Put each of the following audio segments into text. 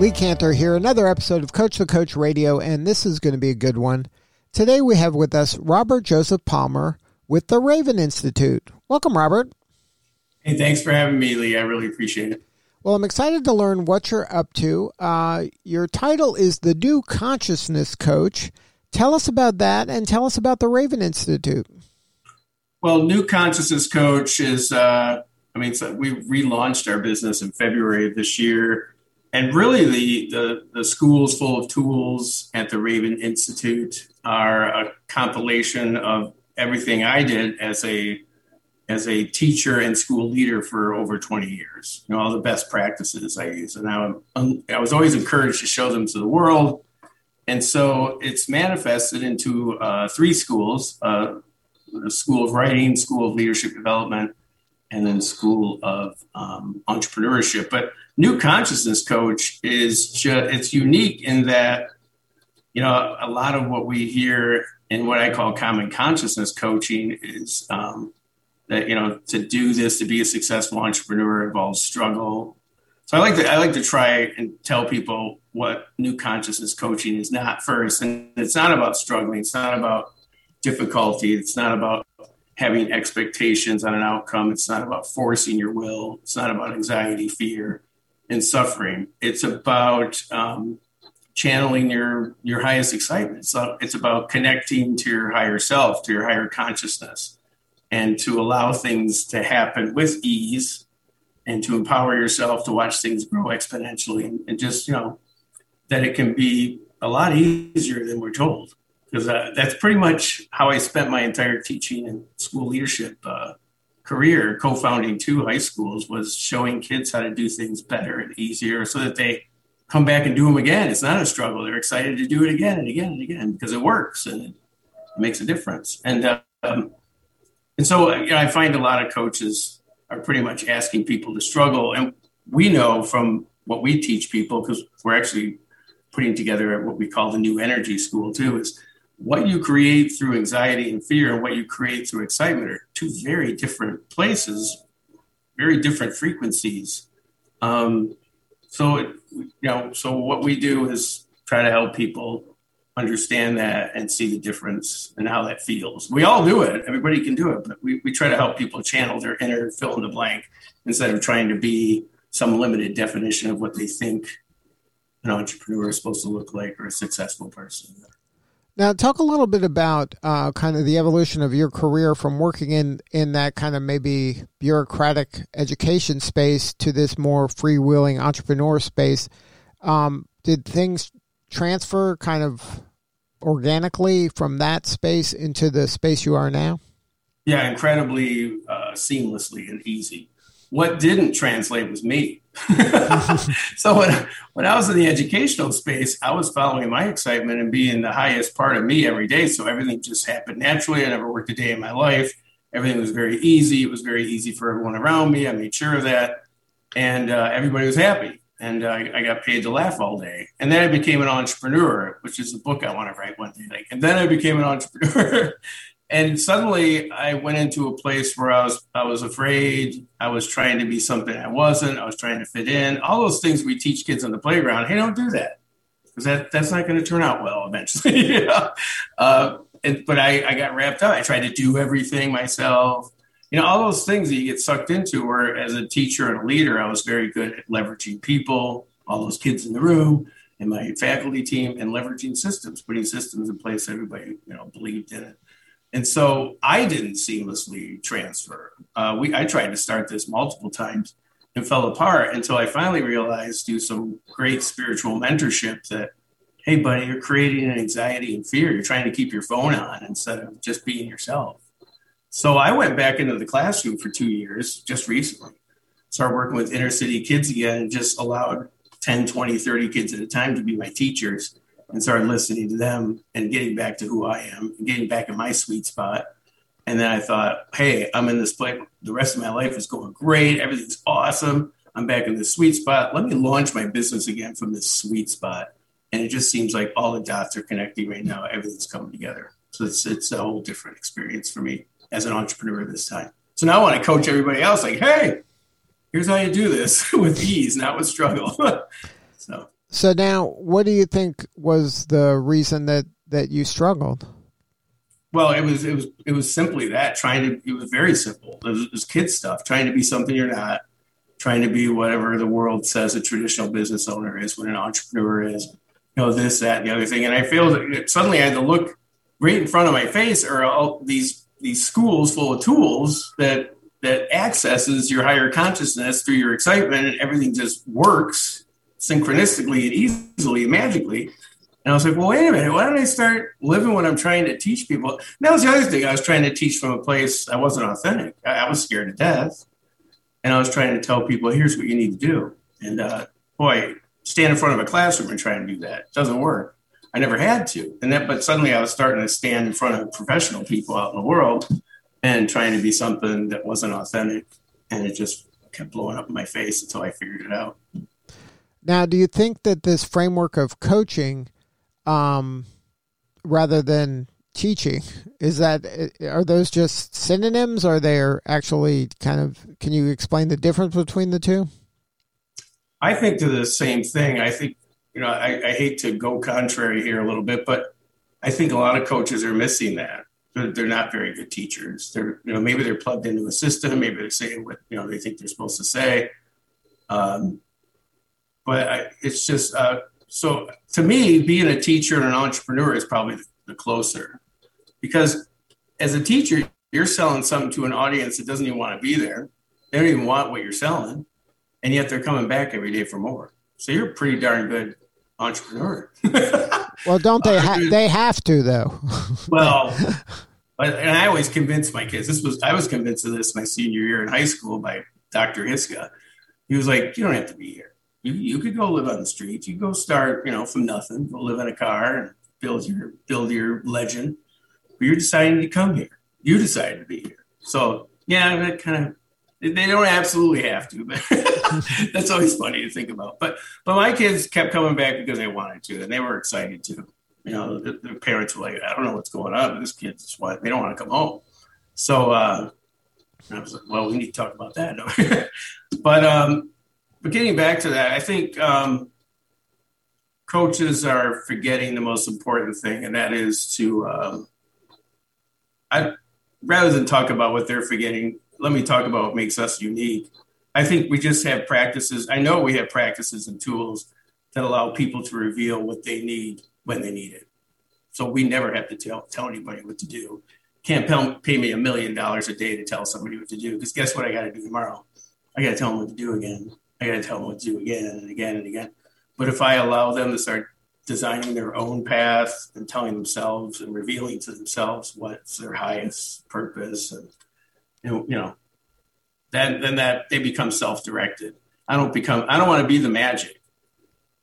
Lee Kantor here, another episode of Coach the Coach Radio, and this is going to be a good one. Today we have with us Robert Joseph Palmer with the Raven Institute. Welcome, Robert. Hey, thanks for having me, Lee. I really appreciate it. Well, I'm excited to learn what you're up to. Uh, your title is the New Consciousness Coach. Tell us about that and tell us about the Raven Institute. Well, New Consciousness Coach is, uh, I mean, so we relaunched our business in February of this year and really the, the, the schools full of tools at the raven institute are a compilation of everything i did as a as a teacher and school leader for over 20 years. You know all the best practices i use. And I'm, i was always encouraged to show them to the world. And so it's manifested into uh, three schools uh, the school of writing school of leadership development and then school of um, entrepreneurship. But new consciousness coach is just it's unique in that you know a lot of what we hear in what i call common consciousness coaching is um, that you know to do this to be a successful entrepreneur involves struggle. So i like to i like to try and tell people what new consciousness coaching is not first. And it's not about struggling. It's not about difficulty. It's not about having expectations on an outcome it's not about forcing your will it's not about anxiety fear and suffering. It's about um, channeling your your highest excitement. So it's about connecting to your higher self, to your higher consciousness, and to allow things to happen with ease, and to empower yourself to watch things grow exponentially, and, and just you know that it can be a lot easier than we're told. Because uh, that's pretty much how I spent my entire teaching and school leadership uh, career. Co-founding two high schools was showing kids how to do things better and easier so that they come back and do them again. It's not a struggle. They're excited to do it again and again and again because it works and it makes a difference. And um, and so you know, i find a lot of coaches are pretty much asking people to struggle. And we know from what we teach people because we're actually putting together what we call the new energy school too is what you create through anxiety and fear and what you create through excitement are two very different places, very different frequencies. Um, so, it, you know, so what we do is try to help people understand that and see the difference and how that feels. We all do it. Everybody can do it, but we, we try to help people channel their inner fill in the blank instead of trying to be some limited definition of what they think an entrepreneur is supposed to look like or a successful person. Now, talk a little bit about uh, kind of the evolution of your career from working in, in that kind of maybe bureaucratic education space to this more freewheeling entrepreneur space. Um, did things transfer kind of organically from that space into the space you are now? Yeah, incredibly uh, seamlessly and easy. What didn't translate was me. so when, when I was in the educational space, I was following my excitement and being the highest part of me every day. So everything just happened naturally. I never worked a day in my life. Everything was very easy. It was very easy for everyone around me. I made sure of that. And uh, everybody was happy. And uh, I got paid to laugh all day. And then I became an entrepreneur, which is a book I want to write one day. Like, and then I became an entrepreneur. and suddenly I went into a place where I was I was afraid. I was trying to be something I wasn't. I was trying to fit in. All those things we teach kids on the playground. Hey, don't do that because that that's not going to turn out well eventually. you know? uh, and, but I, I got wrapped up. I tried to do everything myself. You know, all those things that you get sucked into. Where as a teacher and a leader, I was very good at leveraging people, all those kids in the room, and my faculty team, and leveraging systems, putting systems in place. Everybody, you know, believed in it and so I didn't seamlessly transfer. Uh, we I tried to start this multiple times and fell apart until I finally realized through some great spiritual mentorship that, hey, buddy, you're creating an anxiety and fear. You're trying to keep your phone on instead of just being yourself. So I went back into the classroom for two years just recently. Started working with inner city kids again and just allowed 10, 20, 30 kids at a time to be my teachers and started listening to them and getting back to who I am and getting back in my sweet spot. And then I thought, hey, I'm in this place. The rest of my life is going great. Everything's awesome. I'm back in this sweet spot. Let me launch my business again from this sweet spot. And it just seems like all the dots are connecting right now. Everything's coming together. So it's it's a whole different experience for me as an entrepreneur this time. So now I want to coach everybody else like, hey, here's how you do this with ease, not with struggle. so so now, what do you think was the reason that that you struggled? Well, it was it was it was simply that trying to. It was very simple. It was, it was kid stuff. Trying to be something you're not. Trying to be whatever the world says a traditional business owner is, what an entrepreneur is. You know this, that, and the other thing. And I that suddenly I had to look right in front of my face are all these these schools full of tools that that accesses your higher consciousness through your excitement, and everything just works synchronistically and easily magically. And I was like, well, wait a minute, why don't I start living what I'm trying to teach people? And that was the other thing. I was trying to teach from a place I wasn't authentic. I, I was scared to death. And I was trying to tell people, here's what you need to do. And uh, boy, stand in front of a classroom and try and do that. It doesn't work. I never had to. And that, but suddenly I was starting to stand in front of professional people out in the world and trying to be something that wasn't authentic. And it just kept blowing up in my face until I figured it out. Now, do you think that this framework of coaching, um, rather than teaching, is that are those just synonyms? Or are they actually kind of? Can you explain the difference between the two? I think to the same thing. I think you know I, I hate to go contrary here a little bit, but I think a lot of coaches are missing that. They're, they're not very good teachers. They're you know maybe they're plugged into a system. Maybe they're saying what you know they think they're supposed to say. Um, but I, it's just uh, so to me, being a teacher and an entrepreneur is probably the closer because as a teacher, you're selling something to an audience that doesn't even want to be there. They don't even want what you're selling, and yet they're coming back every day for more. So you're a pretty darn good entrepreneur. well, don't they? Ha- they have to though. well, but, and I always convince my kids. This was I was convinced of this my senior year in high school by Dr. Hiska. He was like, "You don't have to be here. You, you could go live on the streets. You go start, you know, from nothing, go live in a car and build your build your legend. But you're deciding to come here. You decided to be here. So yeah, that kind of they don't absolutely have to, but that's always funny to think about. But but my kids kept coming back because they wanted to, and they were excited to. You know, the, the parents were like, "I don't know what's going on, but this kid just want they don't want to come home." So uh, I was like, "Well, we need to talk about that." but um, but getting back to that, I think um, coaches are forgetting the most important thing, and that is to, um, I rather than talk about what they're forgetting, let me talk about what makes us unique. I think we just have practices. I know we have practices and tools that allow people to reveal what they need when they need it. So we never have to tell tell anybody what to do. Can't pay me a million dollars a day to tell somebody what to do because guess what I got to do tomorrow? I got to tell them what to do again. I got to tell them what to do again and again and again. But if I allow them to start designing their own path and telling themselves and revealing to themselves what's their highest purpose and you know then then that they become self-directed i don't become i don't want to be the magic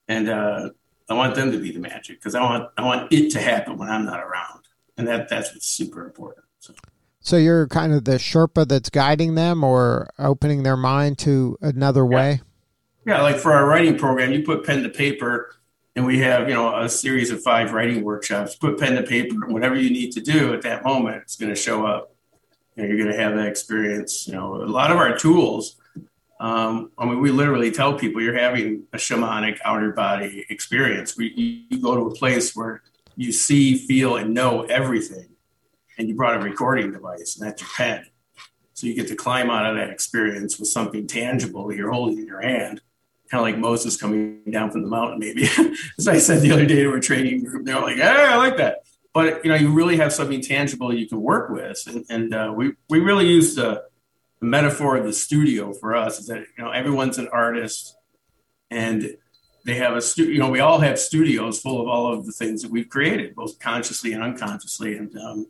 and uh, i want them to be the magic because i want i want it to happen when i'm not around and that that's what's super important so. So you're kind of the Sherpa that's guiding them or opening their mind to another yeah. way? Yeah, like for our writing program, you put pen to paper and we have, you know, a series of five writing workshops. Put pen to paper and whatever you need to do at that moment, it's going to show up. You know, you're going to have that experience. You know, a lot of our tools, um, I mean, we literally tell people you're having a shamanic outer body experience. We, you go to a place where you see, feel, and know everything and you brought a recording device, and that's your pen. So you get to climb out of that experience with something tangible you're holding in your hand, kind of like Moses coming down from the mountain, maybe. As I said the other day to a training group, they're like, "Hey, I like that." But you know, you really have something tangible you can work with, and, and uh, we we really use the, the metaphor of the studio for us is that you know everyone's an artist, and they have a studio. You know, we all have studios full of all of the things that we've created, both consciously and unconsciously, and um,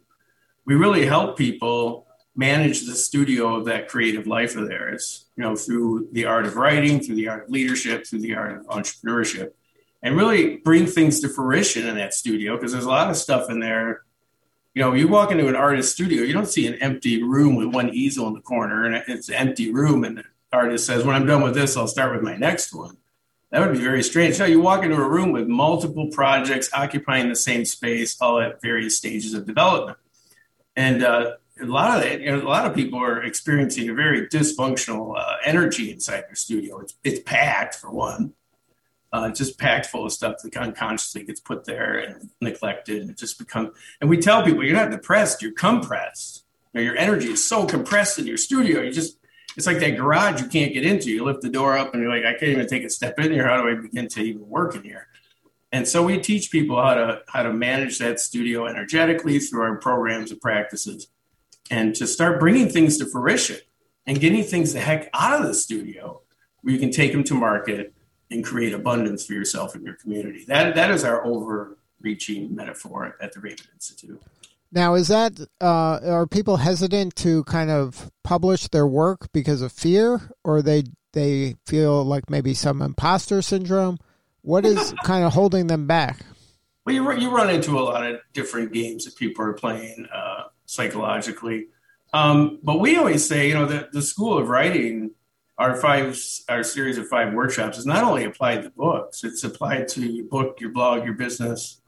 we really help people manage the studio of that creative life of theirs, you know, through the art of writing, through the art of leadership, through the art of entrepreneurship, and really bring things to fruition in that studio because there's a lot of stuff in there. You know, you walk into an artist studio, you don't see an empty room with one easel in the corner and it's an empty room, and the artist says, When I'm done with this, I'll start with my next one. That would be very strange. So you walk into a room with multiple projects occupying the same space, all at various stages of development. And uh, a lot of it, you know, a lot of people are experiencing a very dysfunctional uh, energy inside their studio. It's, it's packed for one, uh, just packed full of stuff that unconsciously gets put there and neglected. And it just becomes, and we tell people you're not depressed, you're compressed. You know, your energy is so compressed in your studio. You just, it's like that garage you can't get into. You lift the door up and you're like, I can't even take a step in here. How do I begin to even work in here? And so we teach people how to how to manage that studio energetically through our programs and practices and to start bringing things to fruition and getting things the heck out of the studio where you can take them to market and create abundance for yourself and your community. That that is our overreaching metaphor at the Raven Institute. Now, is that uh, are people hesitant to kind of publish their work because of fear, or they they feel like maybe some imposter syndrome? What is kind of holding them back? Well, you, you run into a lot of different games that people are playing. Uh, psychologically. Um, but we always say, you know, that the School of Writing, our five, our series of five workshops, is not only applied to books; it's applied to your book, your blog, your business,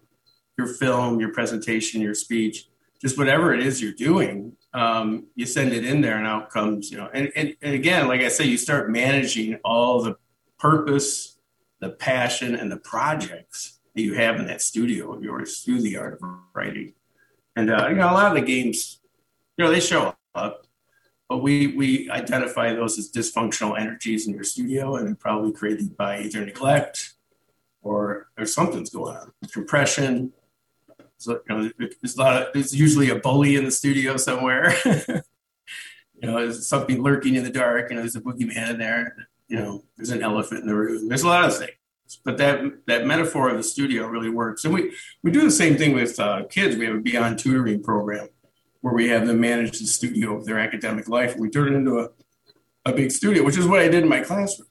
your film, your presentation, your speech, just whatever it is you're doing. Um, you send it in there, and out comes, you know. And, and, and again, like I say, you start managing all the purpose, the passion, and the projects that you have in that studio of yours through the art of writing. And uh, you know, a lot of the games, you know, they show up, but we we identify those as dysfunctional energies in your studio, and probably created by either neglect or or something's going on, compression. So you know, there's a lot of there's usually a bully in the studio somewhere. you know, there's something lurking in the dark. You know, there's a boogeyman in there. You know, there's an elephant in the room. There's a lot of things but that that metaphor of the studio really works. And we we do the same thing with uh, kids. We have a beyond tutoring program where we have them manage the studio of their academic life. We turn it into a a big studio, which is what I did in my classroom.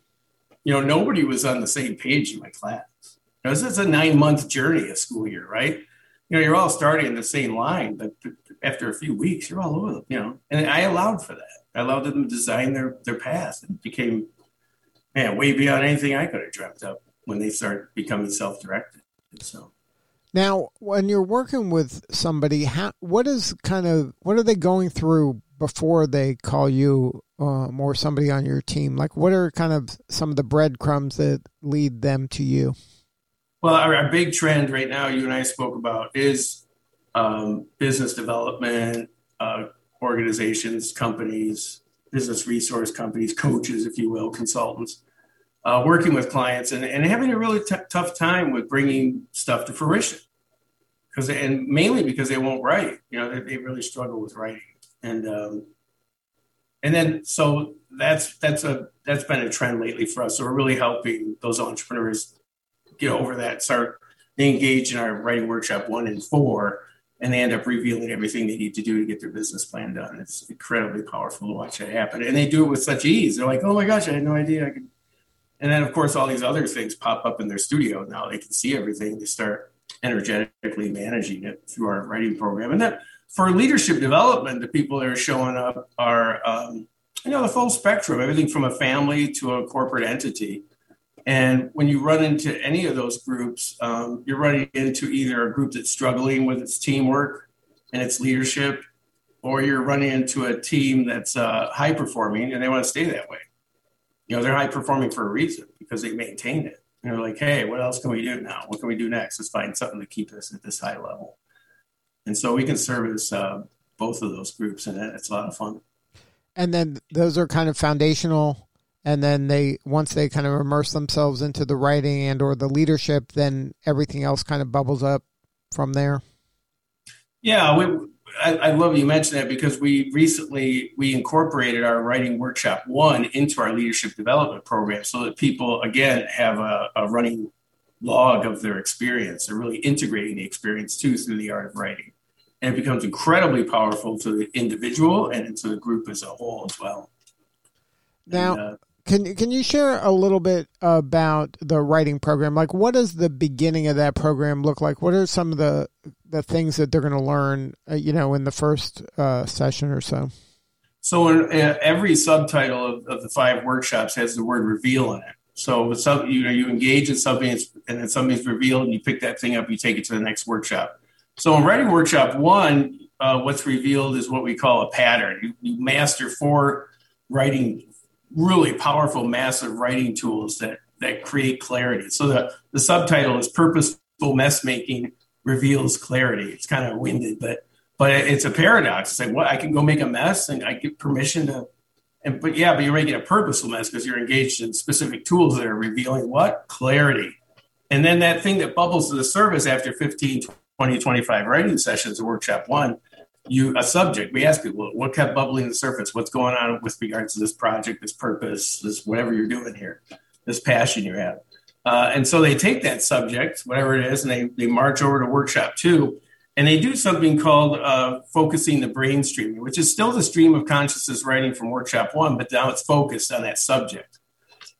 You know, nobody was on the same page in my class. This is a nine month journey, a school year, right? You know, you're all starting in the same line, but after a few weeks, you're all over. You know, and I allowed for that. I allowed them to design their their path, and became man way beyond anything I could have dreamt up when they start becoming self-directed. So now, when you're working with somebody, how, what is kind of what are they going through before they call you um, or somebody on your team? Like, what are kind of some of the breadcrumbs that lead them to you? Well, our, our big trend right now, you and I spoke about, is um, business development, uh, organizations, companies, business resource companies, coaches, if you will, consultants uh, working with clients and, and having a really t- tough time with bringing stuff to fruition. Because and mainly because they won't write you know they, they really struggle with writing. And um, and then so that's that's a that's been a trend lately for us. So we're really helping those entrepreneurs get over that start they engage in our writing workshop one and four and they end up revealing everything they need to do to get their business plan done it's incredibly powerful to watch that happen and they do it with such ease they're like oh my gosh i had no idea i could and then, of course, all these other things pop up in their studio. Now they can see everything. They start energetically managing it through our writing program. And then for leadership development, the people that are showing up are, um, you know, the full spectrum, everything from a family to a corporate entity. And when you run into any of those groups, um, you're running into either a group that's struggling with its teamwork and its leadership, or you're running into a team that's uh, high performing and they want to stay that way you know, they're high performing for a reason because they maintained it. And they're like, hey, what else can we do now? What can we do next? Let's find something to keep us at this high level. And so we can service uh, both of those groups, and it's a lot of fun. And then those are kind of foundational. And then they once they kind of immerse themselves into the writing and or the leadership, then everything else kind of bubbles up from there. Yeah, we, I, I, love you mentioned that because we recently we incorporated our writing workshop one into our leadership development program so that people again have a, a running log of their experience. They're really integrating the experience too through the art of writing. and it becomes incredibly powerful to the individual and to the group as a whole as well. Now, and, uh, can can you share a little bit about the writing program? Like, what does the beginning of that program look like? What are some of the the things that they're going to learn, uh, you know, in the first uh, session or so? So, in, uh, every subtitle of, of, the five workshops has the word reveal in it. So, some, you know, you engage in something and then something's revealed, and you pick that thing up, you take it to the next workshop. So, in writing workshop one, uh, what's revealed is what we call a pattern. You, you master four writing really powerful, massive writing tools that that create clarity. So the, the subtitle is purposeful mess making reveals clarity. It's kind of winded, but but it's a paradox. It's like what I can go make a mess and I get permission to and but yeah, but you're making a purposeful mess because you're engaged in specific tools that are revealing what? Clarity. And then that thing that bubbles to the surface after 15, 20, 25 writing sessions of workshop one you a subject. We ask people what kept bubbling the surface. What's going on with regards to this project, this purpose, this whatever you're doing here, this passion you have. Uh, and so they take that subject, whatever it is, and they they march over to workshop two, and they do something called uh, focusing the brain streaming, which is still the stream of consciousness writing from workshop one, but now it's focused on that subject.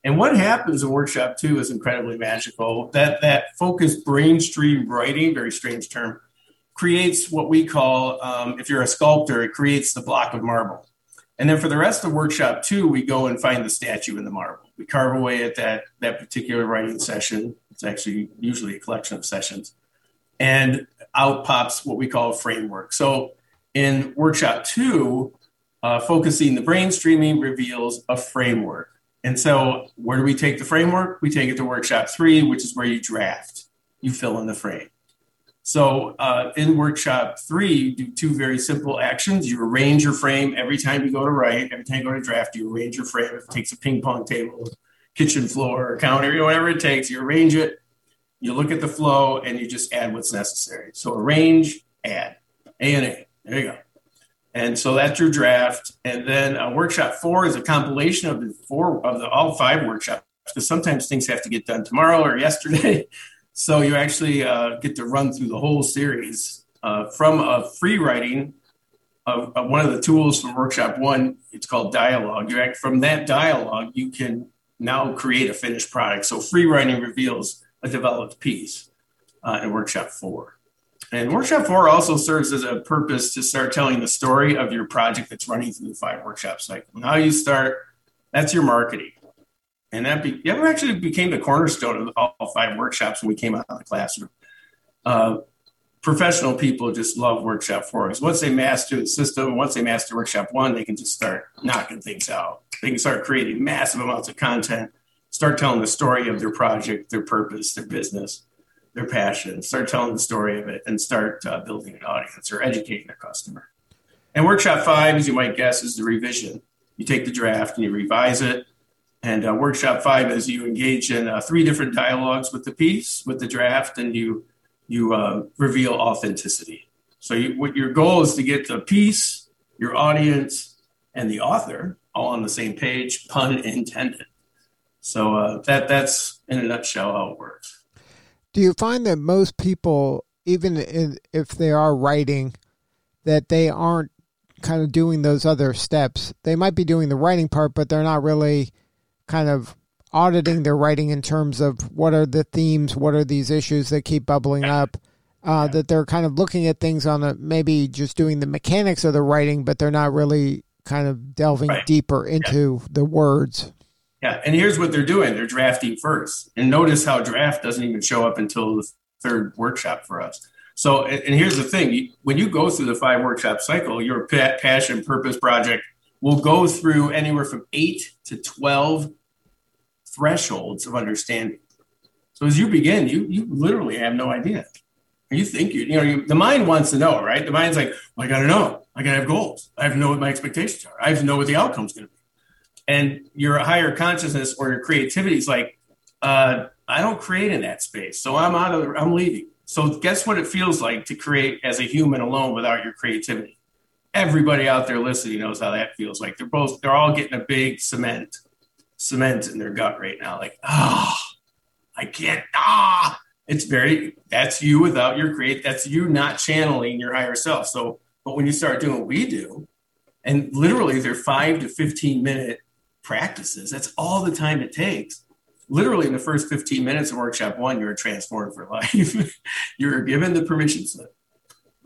And what happens in workshop two is incredibly magical. That that focused brain stream writing, very strange term, creates what we call, um, if you're a sculptor, it creates the block of marble. And then for the rest of workshop two, we go and find the statue in the marble. We carve away at that, that particular writing session. It's actually usually a collection of sessions. And out pops what we call a framework. So in workshop two, uh, focusing the brain streaming reveals a framework. And so where do we take the framework? We take it to workshop three, which is where you draft, you fill in the frame. So uh, in workshop three, you do two very simple actions. You arrange your frame every time you go to write, every time you go to draft, you arrange your frame. If it takes a ping pong table, kitchen floor, counter, you know, whatever it takes, you arrange it, you look at the flow, and you just add what's necessary. So arrange, add, A and A. There you go. And so that's your draft. And then uh, workshop four is a compilation of the four of the all five workshops because sometimes things have to get done tomorrow or yesterday. So you actually uh, get to run through the whole series uh, from a free writing of, of, one of the tools from workshop one. It's called dialogue. You act from that dialogue, you can now create a finished product. So free writing reveals a developed piece uh, in workshop four. And workshop four also serves as a purpose to start telling the story of your project that's running through the five workshop cycle. Now you start, that's your marketing and that be, that actually became the cornerstone of all five workshops when we came out of the classroom. Uh, professional people just love workshop four once they master the system, once they master workshop one, they can just start knocking things out. They can start creating massive amounts of content, start telling the story of their project, their purpose, their business, their passion, start telling the story of it, and start uh, building an audience or educating their customer. And workshop five, as you might guess, is the revision. You take the draft and you revise it and uh, workshop five is you engage in uh, three different dialogues with the piece, with the draft, and you you uh, reveal authenticity. So you, what your goal is to get the piece, your audience, and the author all on the same page, pun intended. So uh, that that's in a nutshell how it works. Do you find that most people, even if they are writing, that they aren't kind of doing those other steps? They might be doing the writing part, but they're not really kind of auditing their writing in terms of what are the themes, what are these issues that keep bubbling up. Uh, yeah. That they're kind of looking at things on a maybe just doing the mechanics of the writing, but they're not really kind of delving right. deeper into yeah. the words. Yeah, and here's what they're doing: they're drafting first, and notice how draft doesn't even show up until the third workshop for us. So, and here's the thing: when you go through the five workshop cycle, your passion, purpose, project will go through anywhere from eight to 12 thresholds of understanding. So as you begin, you, you literally have no idea. You think you, you know, you, the mind wants to know, right? The mind's like, well, I got to know. I got to have goals. I have to know what my expectations are. I have to know what the outcome's going to be. And your higher consciousness or your creativity is like, uh, I don't create in that space. So I'm out of, I'm leaving. So guess what it feels like to create as a human alone without your creativity? Everybody out there listening knows how that feels like. They're both they're all getting a big cement cement in their gut right now. Like, ah, oh, I can't ah. it's very that's you without your create that's you not channeling your higher self so but when you start doing what we do and literally they're five to 15 minute practices that's all the time it takes literally in the first 15 minutes of workshop one you're transformed for life you're given the permission slip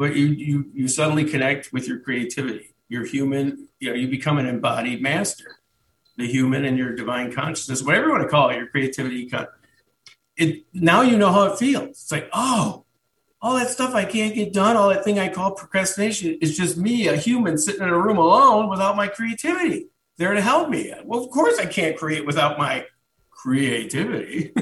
but you you you suddenly connect with your creativity you're human you know you become an embodied master the human and your divine consciousness whatever you want to call it your creativity it now you know how it feels. It's like, oh, all that stuff I can't get done, all that thing I call procrastination is just me, a human sitting in a room alone without my creativity there to help me. Well, of course I can't create without my creativity.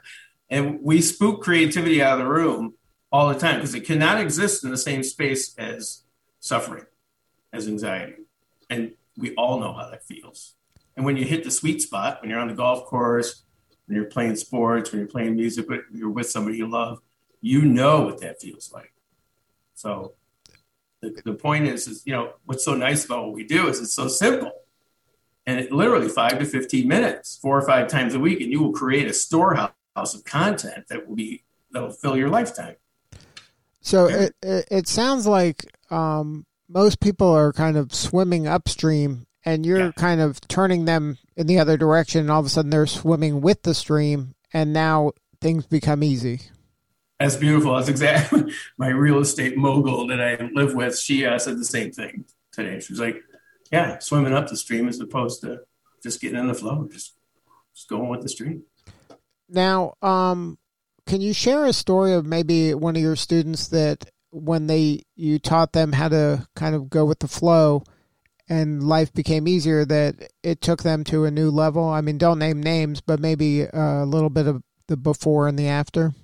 and we spook creativity out of the room all the time because it cannot exist in the same space as suffering, as anxiety. And we all know how that feels. And when you hit the sweet spot, when you're on the golf course, when you're playing sports, when you're playing music, but you're with somebody you love, you know what that feels like. So the, the point is, is, you know, what's so nice about what we do is it's so simple. And it literally five to 15 minutes, four or five times a week, and you will create a storehouse of content that will be, that'll fill your lifetime. So it, it, it sounds like um, most people are kind of swimming upstream and you're yeah. kind of turning them in the other direction and all of a sudden they're swimming with the stream and now things become easy. That's beautiful that's exactly my real estate mogul that i live with she uh, said the same thing today. She was like yeah swimming up the stream as opposed to just getting in the flow just just going with the stream. Now um can you share a story of maybe one of your students that when they you taught them how to kind of go with the flow and life became easier that it took them to a new level? I mean, don't name names, but maybe a little bit of the before and the after.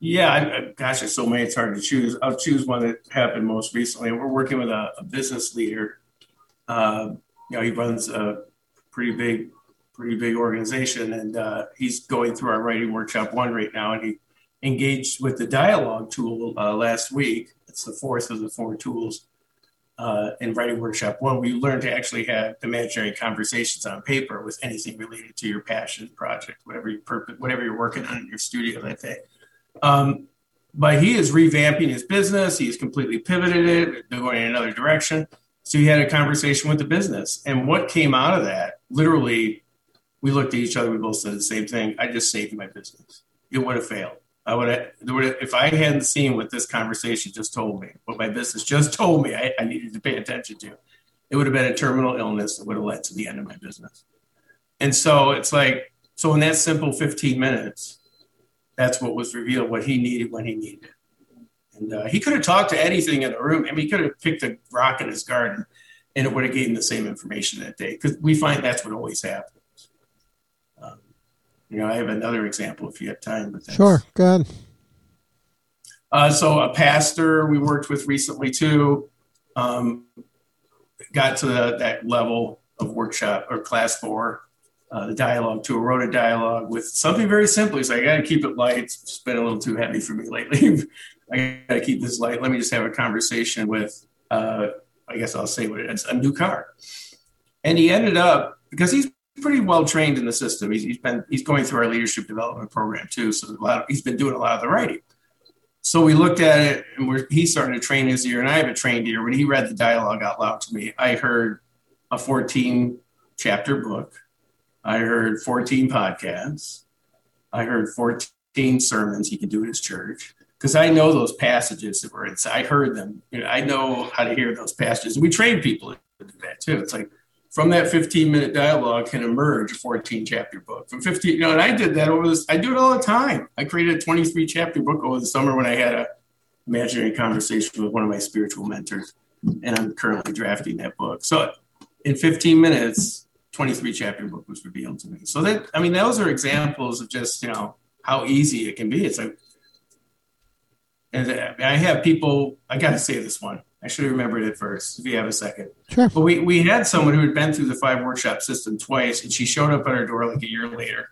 Yeah, I, gosh, there's so many. It's hard to choose. I'll choose one that happened most recently. We're working with a, a business leader. Uh, you know, he runs a pretty big, pretty big organization, and uh, he's going through our writing workshop one right now. And he engaged with the dialogue tool uh, last week. It's the fourth of the four tools uh, in writing workshop one, we learn to actually have imaginary conversations on paper with anything related to your passion project, whatever your purpose, whatever you're working on in your studio that day. Um, but he is revamping his business. He's completely pivoted it, going in another direction. So he had a conversation with the business, and what came out of that, literally, we looked at each other. We both said the same thing. I just saved my business. It would have failed. I would have, if I hadn't seen what this conversation just told me, what my business just told me I, I needed to pay attention to, it would have been a terminal illness that would have led to the end of my business. And so it's like, so in that simple 15 minutes, that's what was revealed, what he needed when he needed it. And uh, he could have talked to anything in the room. I mean, he could have picked a rock in his garden and it would have given him the same information that day because we find that's what always happens. You know, I have another example if you have time. But sure, go ahead. Uh, so a pastor we worked with recently too um, got to the, that level of workshop or class four, uh, the dialogue tool, wrote a dialogue with something very simple. He's like, I got to keep it light. It's been a little too heavy for me lately. I got to keep this light. Let me just have a conversation with, uh, I guess I'll say what it is, a new car. And he ended up, because he's pretty well trained in the system. He's, he's been he's going through our leadership development program too, so a lot of, he's been doing a lot of the writing. So we looked at it, and he's starting to train his ear, and I have a trained ear. When he read the dialogue out loud to me, I heard a 14 chapter book, I heard 14 podcasts, I heard 14 sermons he can do at his church because I know those passages that were inside. I heard them. You know, I know how to hear those passages. And we train people to do that too. It's like from that 15 minute dialogue can emerge a 14 chapter book. From 15 you know and i did that over this i do it all the time. I created a 23 chapter book over the summer when i had a imaginary conversation with one of my spiritual mentors and i'm currently drafting that book. So in 15 minutes 23 chapter book was revealed to me. So that i mean those are examples of just you know how easy it can be. It's like and i have people i gotta say this one I should have remembered it first if you have a second. Sure. But we, we had someone who had been through the five workshop system twice, and she showed up at our door like a year later.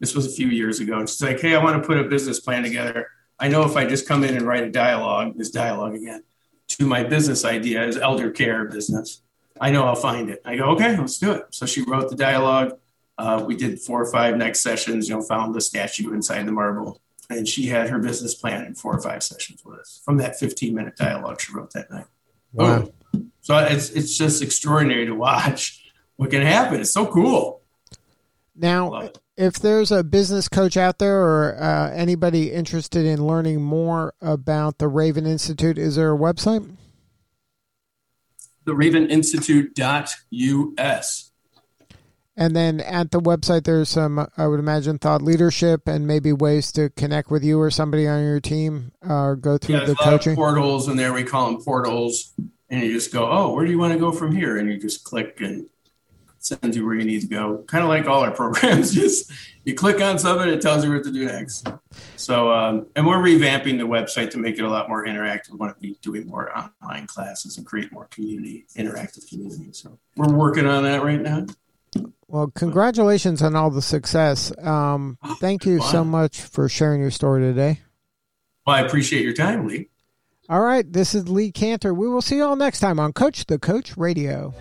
This was a few years ago. And she's like, Hey, I want to put a business plan together. I know if I just come in and write a dialogue, this dialogue again, to my business idea as elder care business, I know I'll find it. I go, Okay, let's do it. So she wrote the dialogue. Uh, we did four or five next sessions, you know, found the statue inside the marble. and she had her business plan in four or five sessions with us from that 15 minute dialogue she wrote that night. Wow. So it's it's just extraordinary to watch what can happen. It's so cool. Now, if there's a business coach out there or uh, anybody interested in learning more about the Raven Institute, is there a website? The Raven Institute.us. And then at the website, there's some, I would imagine, thought leadership and maybe ways to connect with you or somebody on your team or uh, go through yeah, the coaching. portals in there. We call them portals. And you just go, oh, where do you want to go from here? And you just click and sends you where you need to go. Kind of like all our programs, just you click on something, it tells you what to do next. So, um, and we're revamping the website to make it a lot more interactive. We want to be doing more online classes and create more community, interactive community. So, we're working on that right now. Well, congratulations on all the success. Um, thank you so much for sharing your story today. Well, I appreciate your time, Lee. All right, this is Lee Kantor. We will see you all next time on Coach the Coach Radio.